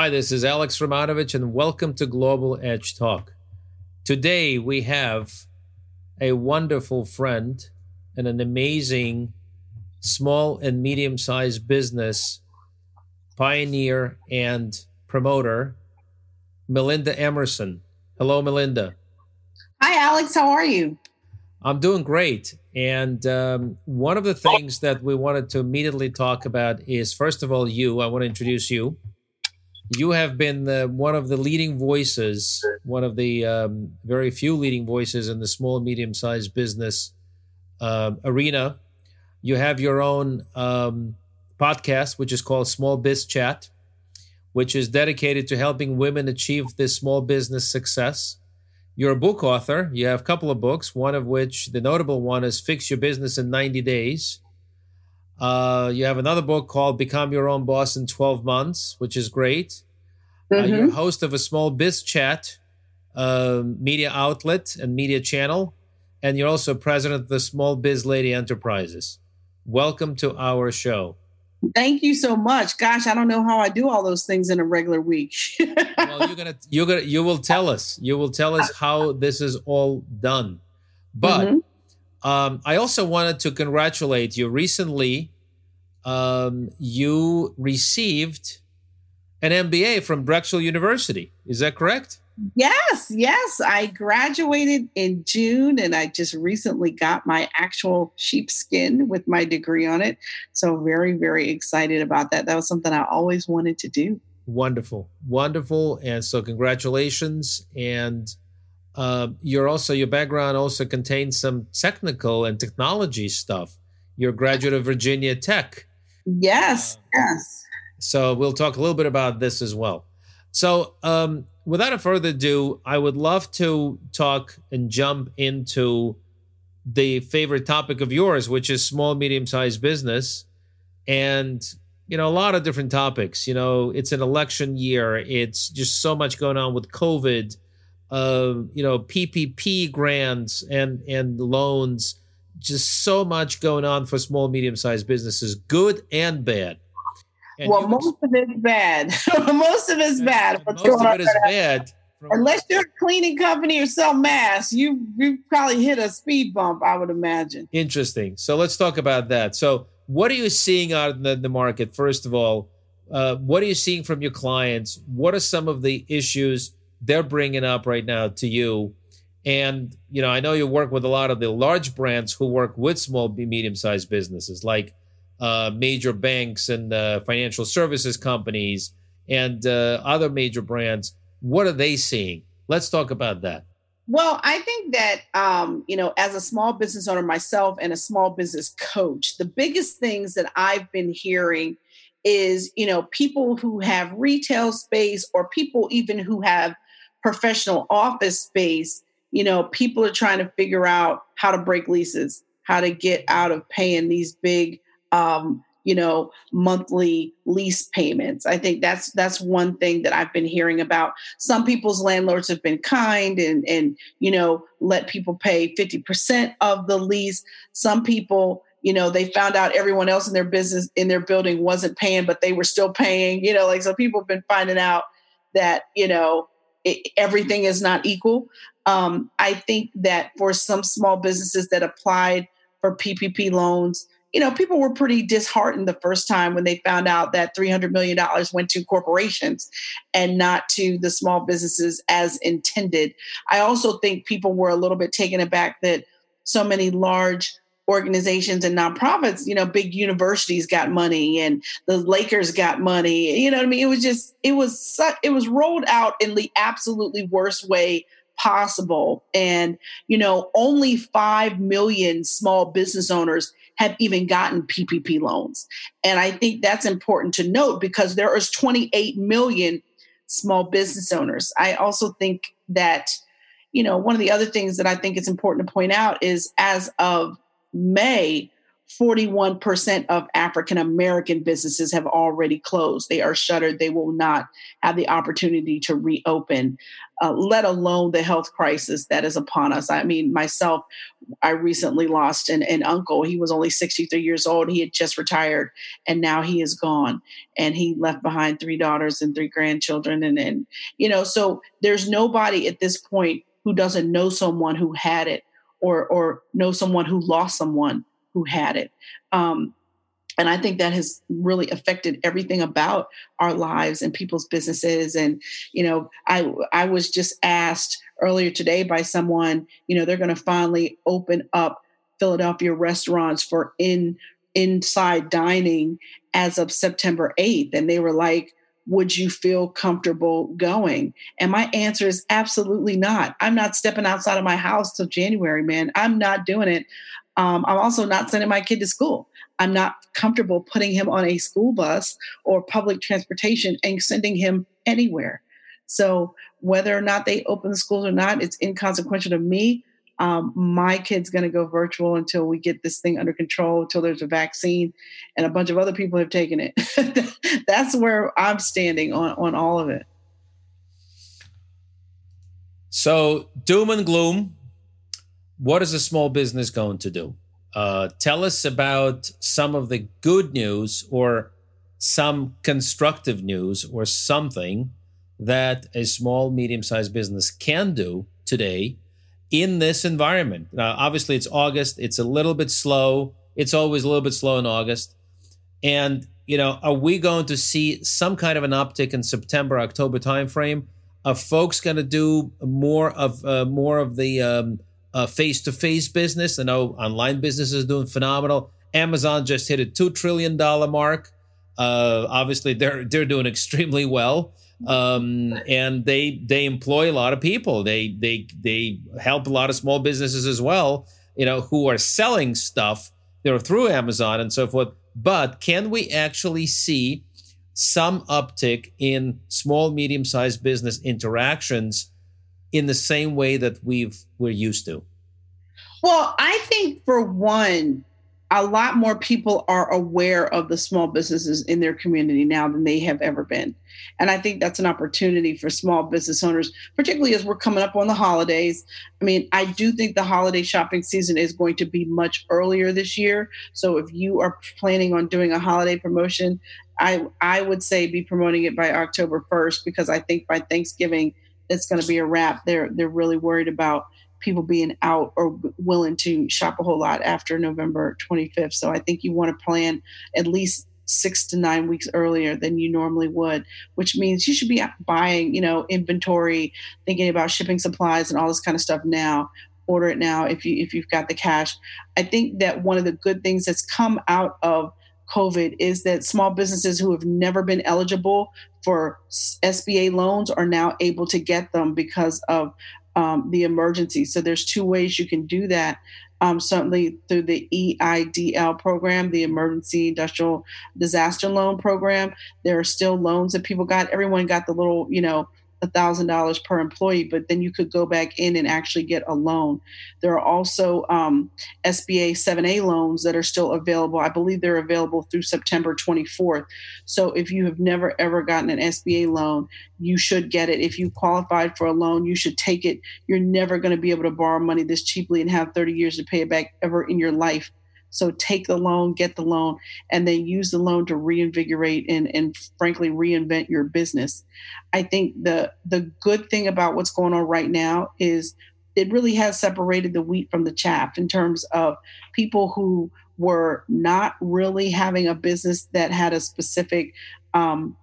Hi, this is Alex Romanovich, and welcome to Global Edge Talk. Today, we have a wonderful friend and an amazing small and medium sized business pioneer and promoter, Melinda Emerson. Hello, Melinda. Hi, Alex. How are you? I'm doing great. And um, one of the things that we wanted to immediately talk about is, first of all, you. I want to introduce you you have been the, one of the leading voices, one of the um, very few leading voices in the small and medium sized business uh, arena. You have your own um, podcast, which is called Small Biz Chat, which is dedicated to helping women achieve this small business success. You're a book author. You have a couple of books, one of which, the notable one, is Fix Your Business in 90 Days. Uh, you have another book called Become Your Own Boss in 12 Months, which is great. Mm-hmm. Uh, you're mm-hmm. host of a small biz chat uh, media outlet and media channel, and you're also president of the Small Biz Lady Enterprises. Welcome to our show. Thank you so much. Gosh, I don't know how I do all those things in a regular week. well, you're gonna you're gonna you will tell us. You will tell us how this is all done. But mm-hmm. Um, I also wanted to congratulate you. Recently, um, you received an MBA from Drexel University. Is that correct? Yes, yes. I graduated in June and I just recently got my actual sheepskin with my degree on it. So, very, very excited about that. That was something I always wanted to do. Wonderful, wonderful. And so, congratulations. And uh, your also your background also contains some technical and technology stuff. You're a graduate of Virginia Tech. Yes, uh, yes. So we'll talk a little bit about this as well. So um, without a further ado, I would love to talk and jump into the favorite topic of yours, which is small, medium sized business. And, you know, a lot of different topics. You know, it's an election year, it's just so much going on with COVID uh, you know, PPP grants and and loans. Just so much going on for small, medium sized businesses, good and bad. And well, most of it's bad. most of it's bad. What's most of it is bad. Unless you're a cleaning company or sell masks, you you probably hit a speed bump. I would imagine. Interesting. So let's talk about that. So, what are you seeing out in the, the market? First of all, uh, what are you seeing from your clients? What are some of the issues? They're bringing up right now to you. And, you know, I know you work with a lot of the large brands who work with small, medium sized businesses like uh, major banks and uh, financial services companies and uh, other major brands. What are they seeing? Let's talk about that. Well, I think that, um, you know, as a small business owner myself and a small business coach, the biggest things that I've been hearing is, you know, people who have retail space or people even who have professional office space, you know, people are trying to figure out how to break leases, how to get out of paying these big um, you know monthly lease payments. I think that's that's one thing that i've been hearing about. Some people's landlords have been kind and and you know let people pay 50% of the lease. Some people you know they found out everyone else in their business in their building wasn't paying but they were still paying you know like so people have been finding out that you know everything is not equal. Um, I think that for some small businesses that applied for PPP loans, you know, people were pretty disheartened the first time when they found out that $300 million went to corporations and not to the small businesses as intended. I also think people were a little bit taken aback that so many large organizations and nonprofits, you know, big universities got money and the Lakers got money. You know what I mean? It was just, it was such, it was rolled out in the absolutely worst way possible. And, you know, only 5 million small business owners have even gotten PPP loans. And I think that's important to note because there is 28 million small business owners. I also think that, you know, one of the other things that I think it's important to point out is as of May, 41% of African American businesses have already closed. They are shuttered. They will not have the opportunity to reopen, uh, let alone the health crisis that is upon us. I mean, myself, I recently lost an, an uncle. He was only 63 years old. He had just retired and now he is gone. And he left behind three daughters and three grandchildren. And, and you know, so there's nobody at this point who doesn't know someone who had it or, or know someone who lost someone who had it. Um, and I think that has really affected everything about our lives and people's businesses. And you know, I I was just asked earlier today by someone, you know, they're going to finally open up Philadelphia restaurants for in inside dining as of September 8th, and they were like, would you feel comfortable going? And my answer is absolutely not. I'm not stepping outside of my house till January, man. I'm not doing it. Um, I'm also not sending my kid to school. I'm not comfortable putting him on a school bus or public transportation and sending him anywhere. So whether or not they open the schools or not, it's inconsequential to me. Um, my kid's going to go virtual until we get this thing under control, until there's a vaccine, and a bunch of other people have taken it. That's where I'm standing on on all of it. So doom and gloom what is a small business going to do? Uh, tell us about some of the good news or some constructive news or something that a small, medium sized business can do today in this environment. Now, obviously, it's August, it's a little bit slow. It's always a little bit slow in August. And, you know, are we going to see some kind of an uptick in September, October timeframe? Are folks going to do more of uh, more of the um, face to face business. I know online business is doing phenomenal. Amazon just hit a two trillion dollar mark. Uh, obviously, they're they're doing extremely well, um, and they they employ a lot of people. They they they help a lot of small businesses as well. You know who are selling stuff you know through Amazon and so forth. But can we actually see some uptick in small medium sized business interactions? in the same way that we've we're used to? Well, I think for one, a lot more people are aware of the small businesses in their community now than they have ever been. And I think that's an opportunity for small business owners, particularly as we're coming up on the holidays. I mean, I do think the holiday shopping season is going to be much earlier this year. So if you are planning on doing a holiday promotion, I I would say be promoting it by October 1st because I think by Thanksgiving it's going to be a wrap. They're they're really worried about people being out or willing to shop a whole lot after November 25th. So I think you want to plan at least six to nine weeks earlier than you normally would, which means you should be buying, you know, inventory, thinking about shipping supplies and all this kind of stuff now. Order it now if you if you've got the cash. I think that one of the good things that's come out of COVID is that small businesses who have never been eligible for SBA loans are now able to get them because of um, the emergency. So there's two ways you can do that. Um, certainly through the EIDL program, the Emergency Industrial Disaster Loan Program. There are still loans that people got. Everyone got the little, you know, $1,000 per employee, but then you could go back in and actually get a loan. There are also um, SBA 7A loans that are still available. I believe they're available through September 24th. So if you have never ever gotten an SBA loan, you should get it. If you qualified for a loan, you should take it. You're never going to be able to borrow money this cheaply and have 30 years to pay it back ever in your life. So take the loan, get the loan, and then use the loan to reinvigorate and, and frankly reinvent your business. I think the the good thing about what's going on right now is it really has separated the wheat from the chaff in terms of people who were not really having a business that had a specific um,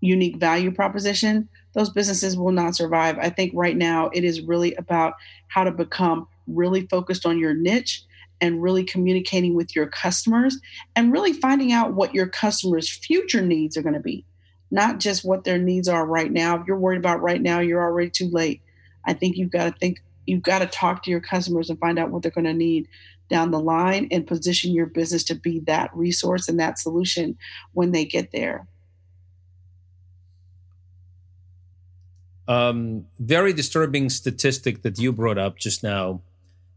unique value proposition those businesses will not survive i think right now it is really about how to become really focused on your niche and really communicating with your customers and really finding out what your customers' future needs are going to be, not just what their needs are right now. If you're worried about right now, you're already too late. I think you've got to think, you've got to talk to your customers and find out what they're going to need down the line and position your business to be that resource and that solution when they get there. Um, very disturbing statistic that you brought up just now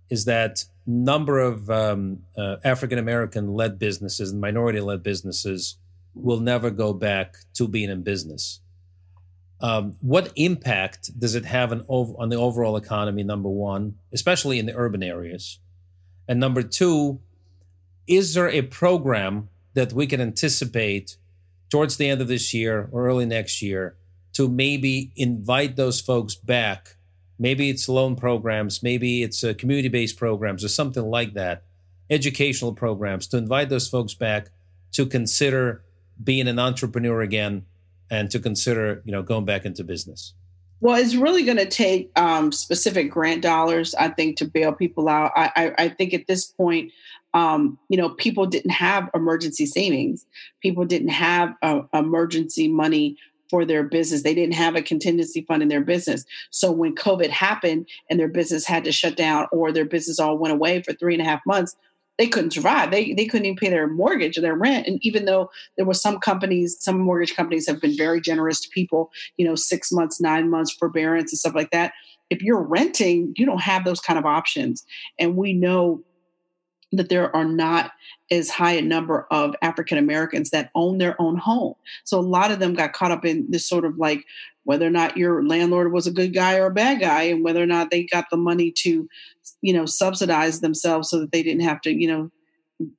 is that number of um, uh, African American led businesses and minority led businesses will never go back to being in business. Um, what impact does it have on, on the overall economy? Number one, especially in the urban areas, and number two, is there a program that we can anticipate towards the end of this year or early next year to maybe invite those folks back? Maybe it's loan programs, maybe it's uh, community based programs or something like that, educational programs to invite those folks back to consider being an entrepreneur again and to consider you know going back into business. Well, it's really going to take um, specific grant dollars, I think, to bail people out. I, I, I think at this point, um, you know, people didn't have emergency savings. People didn't have uh, emergency money for their business. They didn't have a contingency fund in their business. So when COVID happened and their business had to shut down or their business all went away for three and a half months, they couldn't survive. They they couldn't even pay their mortgage or their rent. And even though there were some companies, some mortgage companies have been very generous to people, you know, six months, nine months forbearance and stuff like that. If you're renting, you don't have those kind of options. And we know that there are not as high a number of African Americans that own their own home. So a lot of them got caught up in this sort of like whether or not your landlord was a good guy or a bad guy and whether or not they got the money to you know subsidize themselves so that they didn't have to you know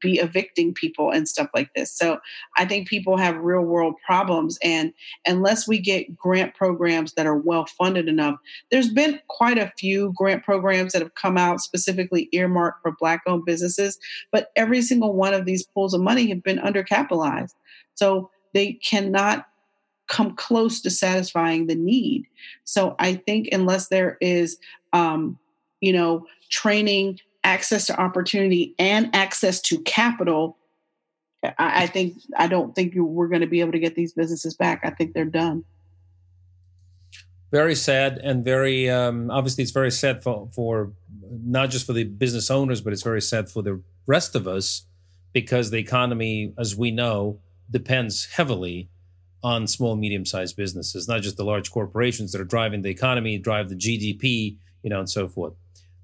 be evicting people and stuff like this. So I think people have real world problems. And unless we get grant programs that are well funded enough, there's been quite a few grant programs that have come out specifically earmarked for Black owned businesses, but every single one of these pools of money have been undercapitalized. So they cannot come close to satisfying the need. So I think unless there is, um, you know, training access to opportunity and access to capital, I, I think I don't think we're going to be able to get these businesses back. I think they're done. Very sad and very um, obviously it's very sad for for not just for the business owners, but it's very sad for the rest of us because the economy, as we know, depends heavily on small medium sized businesses, not just the large corporations that are driving the economy, drive the GDP, you know, and so forth.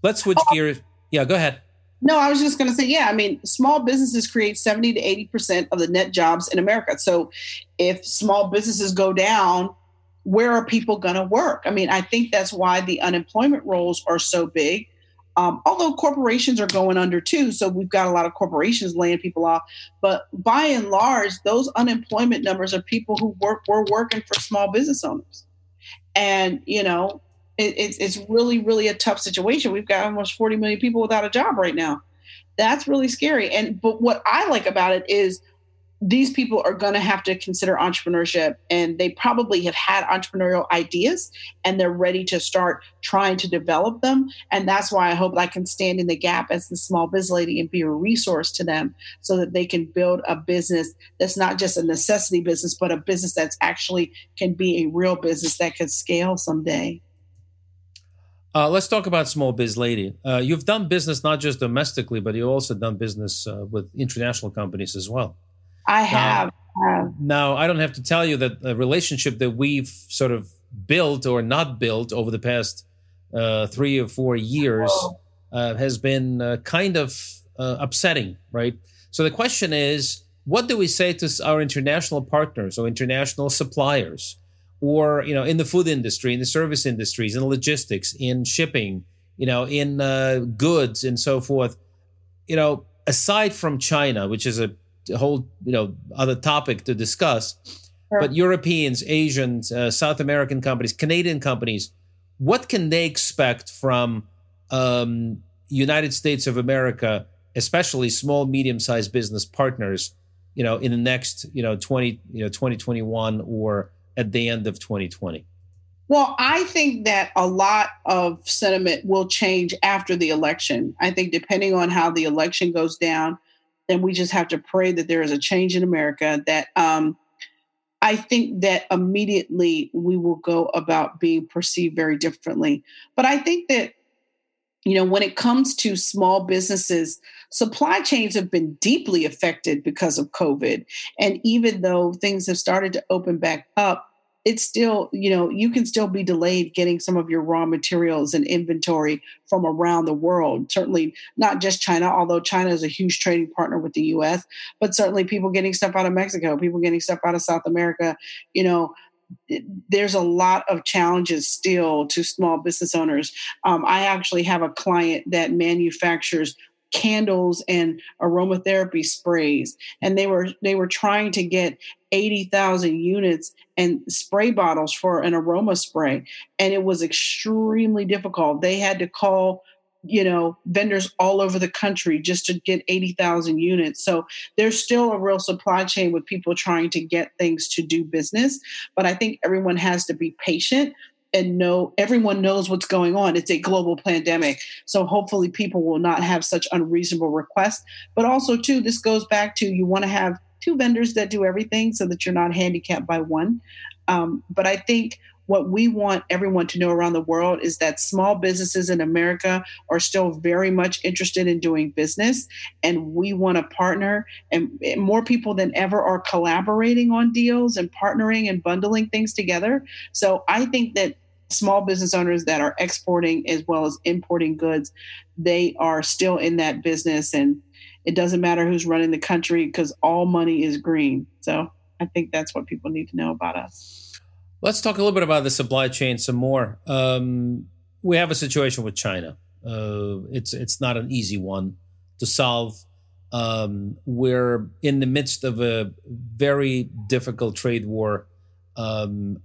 Let's switch oh, gears. Yeah, go ahead. No, I was just going to say, yeah, I mean, small businesses create 70 to 80% of the net jobs in America. So if small businesses go down, where are people going to work? I mean, I think that's why the unemployment rolls are so big. Um, although corporations are going under too, so we've got a lot of corporations laying people off. But by and large, those unemployment numbers are people who work were working for small business owners, and you know it, it's, it's really, really a tough situation. We've got almost 40 million people without a job right now. That's really scary. And but what I like about it is these people are going to have to consider entrepreneurship and they probably have had entrepreneurial ideas and they're ready to start trying to develop them and that's why i hope i can stand in the gap as the small biz lady and be a resource to them so that they can build a business that's not just a necessity business but a business that's actually can be a real business that could scale someday uh, let's talk about Small Biz Lady. Uh, you've done business not just domestically, but you've also done business uh, with international companies as well. I have. Now, now, I don't have to tell you that the relationship that we've sort of built or not built over the past uh, three or four years oh. uh, has been uh, kind of upsetting, right? So the question is, what do we say to our international partners or international suppliers? Or you know in the food industry in the service industries in logistics in shipping you know in uh, goods and so forth you know aside from china which is a, whole you know other topic to discuss sure. but europeans asians uh, south american companies canadian companies what can they expect from um, united states of america especially small medium sized business partners you know in the next you know 20 you know 2021 or at the end of 2020? Well, I think that a lot of sentiment will change after the election. I think depending on how the election goes down, then we just have to pray that there is a change in America. That um, I think that immediately we will go about being perceived very differently. But I think that you know when it comes to small businesses supply chains have been deeply affected because of covid and even though things have started to open back up it's still, you know, you can still be delayed getting some of your raw materials and inventory from around the world. Certainly not just China, although China is a huge trading partner with the US, but certainly people getting stuff out of Mexico, people getting stuff out of South America, you know, there's a lot of challenges still to small business owners. Um, I actually have a client that manufactures candles and aromatherapy sprays. And they were they were trying to get 80,000 units and spray bottles for an aroma spray. And it was extremely difficult. They had to call you know vendors all over the country just to get 80,000 units. So there's still a real supply chain with people trying to get things to do business. But i think everyone has to be patient and know everyone knows what's going on. It's a global pandemic. So hopefully people will not have such unreasonable requests. But also, too, this goes back to you want to have two vendors that do everything so that you're not handicapped by one. Um, but I think what we want everyone to know around the world is that small businesses in America are still very much interested in doing business, and we want to partner. And more people than ever are collaborating on deals and partnering and bundling things together. So I think that small business owners that are exporting as well as importing goods, they are still in that business. And it doesn't matter who's running the country because all money is green. So I think that's what people need to know about us. Let's talk a little bit about the supply chain some more. Um, we have a situation with China. Uh, it's it's not an easy one to solve. Um, we're in the midst of a very difficult trade war. Um,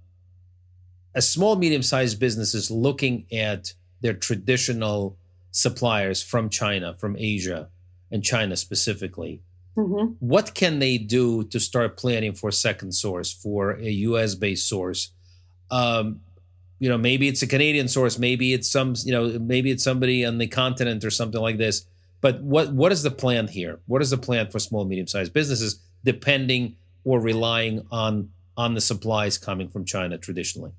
as small, medium sized businesses looking at their traditional suppliers from China, from Asia, and China specifically, mm-hmm. what can they do to start planning for a second source, for a US based source? Um, you know, maybe it's a Canadian source, maybe it's some, you know, maybe it's somebody on the continent or something like this. But what what is the plan here? What is the plan for small, medium sized businesses, depending or relying on on the supplies coming from China traditionally?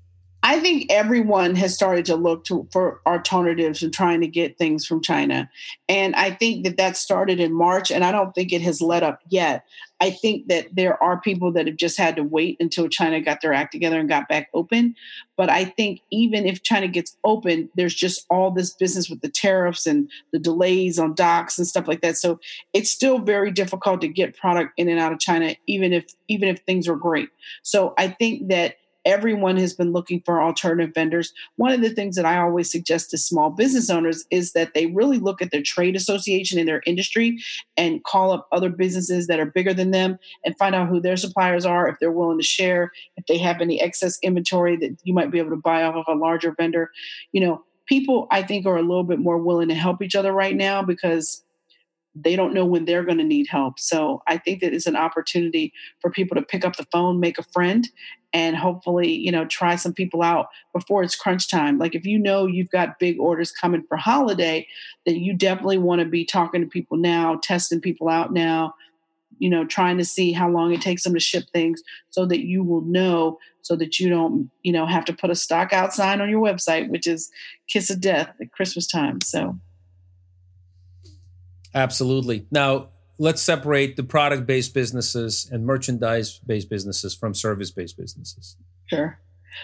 I think everyone has started to look to, for alternatives and trying to get things from China. And I think that that started in March, and I don't think it has let up yet. I think that there are people that have just had to wait until China got their act together and got back open. But I think even if China gets open, there's just all this business with the tariffs and the delays on docks and stuff like that. So it's still very difficult to get product in and out of China, even if even if things are great. So I think that everyone has been looking for alternative vendors. One of the things that I always suggest to small business owners is that they really look at their trade association in their industry and call up other businesses that are bigger than them and find out who their suppliers are, if they're willing to share, if they have any excess inventory that you might be able to buy off of a larger vendor. You know, people I think are a little bit more willing to help each other right now because they don't know when they're going to need help. So I think that it's an opportunity for people to pick up the phone, make a friend, and hopefully, you know, try some people out before it's crunch time. Like if you know you've got big orders coming for holiday, then you definitely want to be talking to people now, testing people out now, you know, trying to see how long it takes them to ship things so that you will know so that you don't, you know, have to put a stock out sign on your website, which is kiss of death at Christmas time. So Absolutely. Now, let's separate the product based businesses and merchandise based businesses from service based businesses. Sure.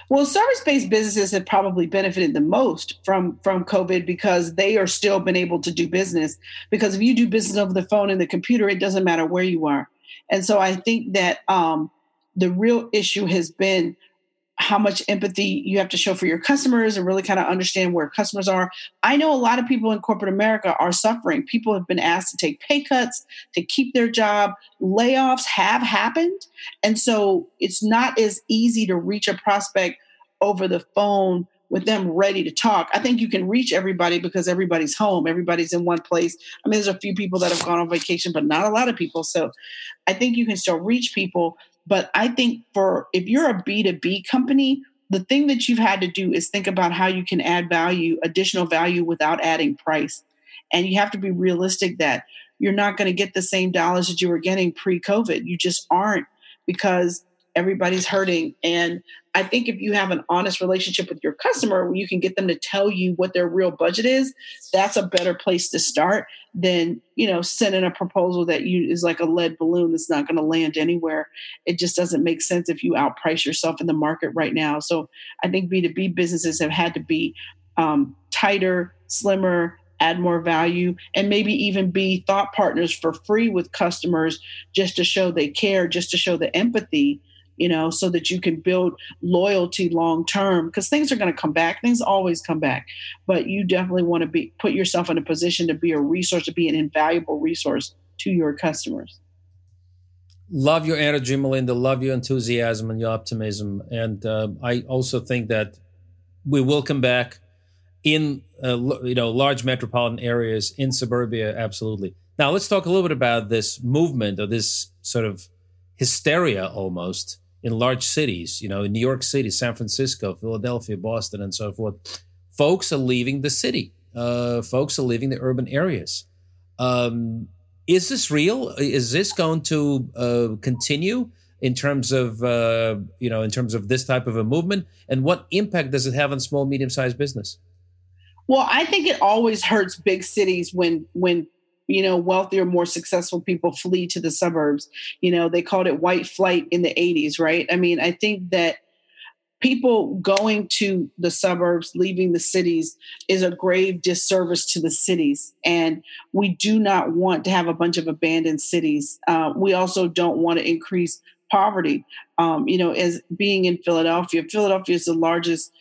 Well, service based businesses have probably benefited the most from from COVID because they are still been able to do business. Because if you do business over the phone and the computer, it doesn't matter where you are. And so I think that um, the real issue has been how much empathy you have to show for your customers and really kind of understand where customers are. I know a lot of people in corporate America are suffering. People have been asked to take pay cuts to keep their job. Layoffs have happened. And so it's not as easy to reach a prospect over the phone with them ready to talk. I think you can reach everybody because everybody's home, everybody's in one place. I mean, there's a few people that have gone on vacation, but not a lot of people. So I think you can still reach people but I think for if you're a B2B company, the thing that you've had to do is think about how you can add value, additional value without adding price. And you have to be realistic that you're not going to get the same dollars that you were getting pre COVID. You just aren't because everybody's hurting. And I think if you have an honest relationship with your customer, you can get them to tell you what their real budget is. That's a better place to start than you know sending a proposal that you is like a lead balloon that's not going to land anywhere. It just doesn't make sense if you outprice yourself in the market right now. So I think B two B businesses have had to be um, tighter, slimmer, add more value, and maybe even be thought partners for free with customers just to show they care, just to show the empathy, you know, so that you can build loyalty long term because things are going to come back. Things always come back. But you definitely want to be put yourself in a position to be a resource, to be an invaluable resource to your customers. Love your energy, Melinda. Love your enthusiasm and your optimism. And uh, I also think that we will come back in uh, you know large metropolitan areas in suburbia absolutely now let's talk a little bit about this movement or this sort of hysteria almost in large cities you know in new york city san francisco philadelphia boston and so forth. Folks are leaving the city. Uh, folks are leaving the urban areas. Um, is this real? Is this going to uh, continue in terms of uh, you know in terms of this type of a movement? And what impact does it have on small medium sized business? Well, I think it always hurts big cities when when you know wealthier, more successful people flee to the suburbs. You know, they called it white flight in the 80s, right? I mean, I think that people going to the suburbs, leaving the cities, is a grave disservice to the cities. And we do not want to have a bunch of abandoned cities. Uh, we also don't want to increase poverty. Um, you know, as being in Philadelphia, Philadelphia is the largest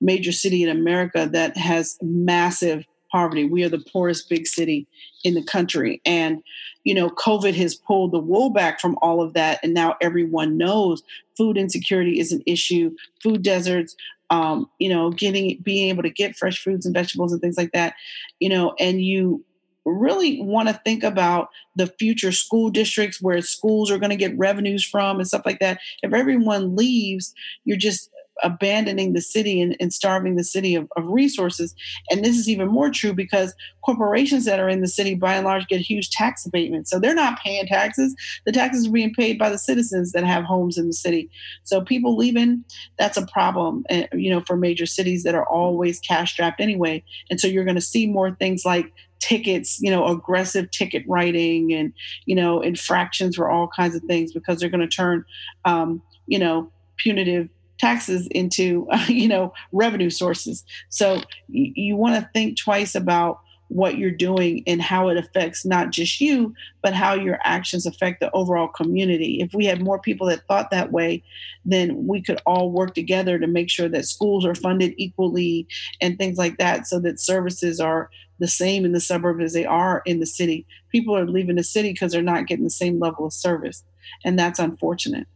major city in America that has massive poverty. We are the poorest big city in the country. And, you know, COVID has pulled the wool back from all of that. And now everyone knows food insecurity is an issue, food deserts, um, you know, getting, being able to get fresh fruits and vegetables and things like that, you know, and you really want to think about the future school districts where schools are going to get revenues from and stuff like that. If everyone leaves, you're just abandoning the city and, and starving the city of, of, resources. And this is even more true because corporations that are in the city, by and large, get huge tax abatements. So they're not paying taxes. The taxes are being paid by the citizens that have homes in the city. So people leaving, that's a problem, eh, you know, for major cities that are always cash strapped anyway. And so you're going to see more things like tickets, you know, aggressive ticket writing and, you know, infractions for all kinds of things because they're going to turn, um, you know, punitive taxes into uh, you know revenue sources. So you, you want to think twice about what you're doing and how it affects not just you but how your actions affect the overall community. If we had more people that thought that way then we could all work together to make sure that schools are funded equally and things like that so that services are the same in the suburb as they are in the city. People are leaving the city because they're not getting the same level of service and that's unfortunate.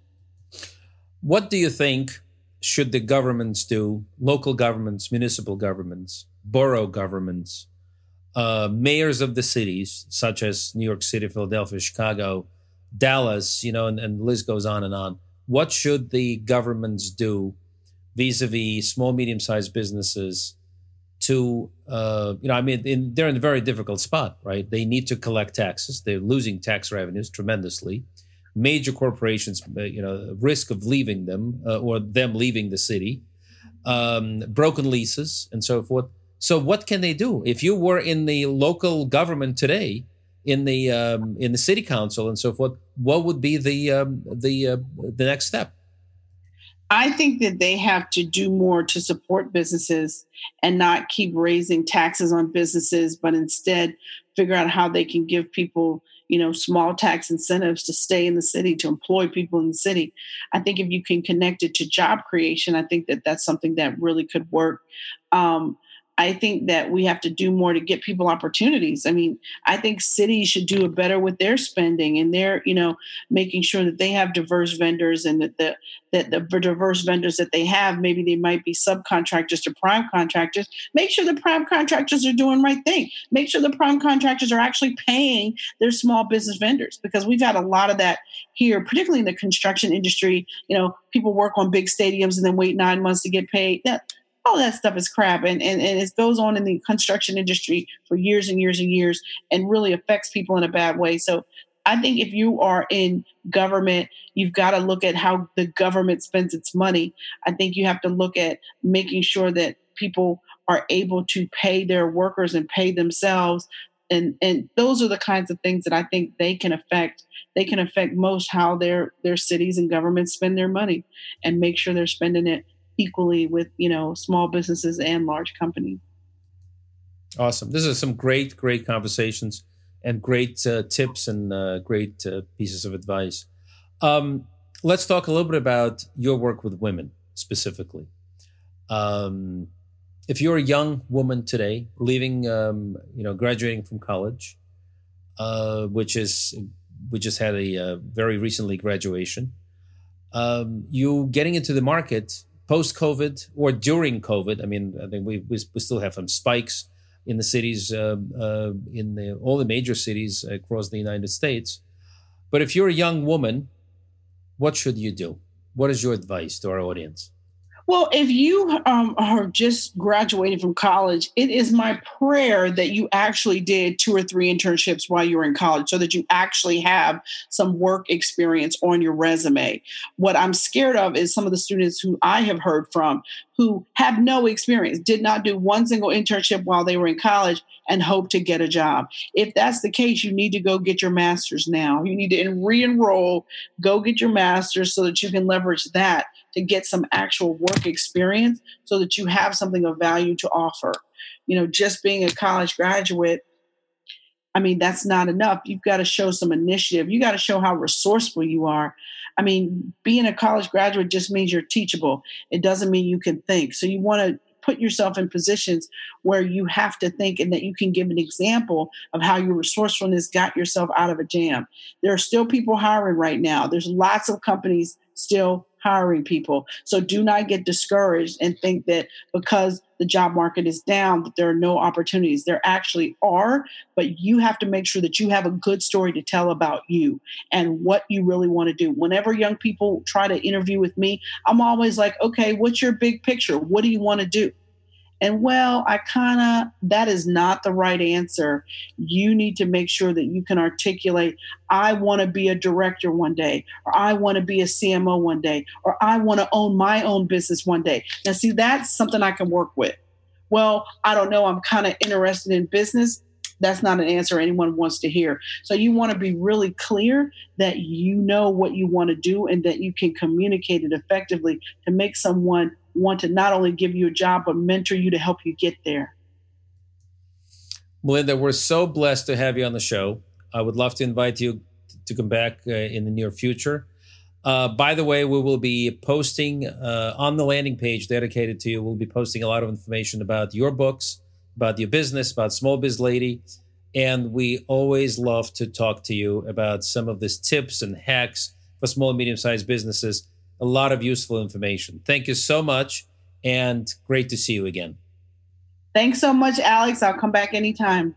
What do you think should the governments do, local governments, municipal governments, borough governments, uh, mayors of the cities, such as New York City, Philadelphia, Chicago, Dallas, you know, and, and the list goes on and on. What should the governments do vis a vis small, medium sized businesses to, uh, you know, I mean, in, they're in a very difficult spot, right? They need to collect taxes. They're losing tax revenues tremendously major corporations, uh, you know, risk of leaving them uh, or them leaving the city, um, broken leases, and so forth. So, what can they do? If you were in the local government today, in the um, in the city council and so forth, what would be the um, the uh, the next step? I think that they have to do more to support businesses and not keep raising taxes on businesses, but instead figure out how they can give people you know small tax incentives to stay in the city to employ people in the city. I think if you can connect it to job creation i think that that's something that really could work. Um, I think that we have to do more to get people opportunities. I mean, I think cities should do it better with their spending and their, you know, making sure that they have diverse vendors and that the that the diverse vendors that they have, maybe they might be subcontractors to prime contractors. Make sure the prime contractors are doing right thing. Make sure the prime contractors are actually paying their small business vendors because we've had a lot of that here, particularly in the construction industry. You know, people work on big stadiums and then wait nine months to get paid. All that stuff is crap and, and, and it goes on in the construction industry for years and years and years and really affects people in a bad way. So I think if you are in government, you've got to look at how the government spends its money. I think you have to look at making sure that people are able to pay their workers and pay themselves. And and those are the kinds of things that I think they can affect. They can affect most how their their cities and governments spend their money and make sure they're spending it equally with you know small businesses and large companies. Awesome. This is some great great conversations and great uh, tips and uh, great uh, pieces of advice. Um, let's talk a little bit about your work with women specifically. Um, if you're a young woman today, leaving, um, you know, graduating from college, uh, which is we just had a uh, very recently graduation, um, you getting into the market post COVID or during COVID. I mean, I think we we, we still have some spikes in the cities, uh, uh, in the, all the major cities across the United States. But if you're a young woman, what should you do? What is your advice to our audience? Well, if you um, are just graduating from college, it is my prayer that you actually did two or three internships while you were in college so that you actually have some work experience on your resume. What I'm scared of is some of the students who I have heard from who have no experience, did not do one single internship while they were in college and hope to get a job. If that's the case, you need to go get your master's now. You need to re enroll, go get your master's so that you can leverage that to get some actual work experience so that you have something of value to offer. You know, just being a college graduate, I mean, that's not enough. You've got to show some initiative. You got to show how resourceful you are. I mean, being a college graduate just means you're teachable. It doesn't mean you can think. So you want to put yourself in positions where you have to think and that you can give an example of how your resourcefulness got yourself out of a jam. There are still people hiring right now. There's lots of companies still hiring people. So do not get discouraged and think that because the job market is down that there are no opportunities. There actually are, but you have to make sure that you have a good story to tell about you and what you really want to do. Whenever young people try to interview with me, I'm always like, "Okay, what's your big picture? What do you want to do?" And well, I kind of, that is not the right answer. You need to make sure that you can articulate, I want to be a director one day, or I want to be a CMO one day, or I want to own my own business one day. Now, see, that's something I can work with. Well, I don't know, I'm kind of interested in business. That's not an answer anyone wants to hear. So you want to be really clear that you know what you want to do and that you can communicate it effectively to make someone want to not only give you a job, but mentor you to help you get there. Melinda, we're so blessed to have you on the show. I would love to invite you to come back uh, in the near future. Uh, by the way, we will be posting uh, on the landing page dedicated to you. We'll be posting a lot of information about your books, about your business, about Small Biz Lady. And we always love to talk to you about some of these tips and hacks for small and medium sized businesses a lot of useful information. Thank you so much and great to see you again. Thanks so much, Alex. I'll come back anytime.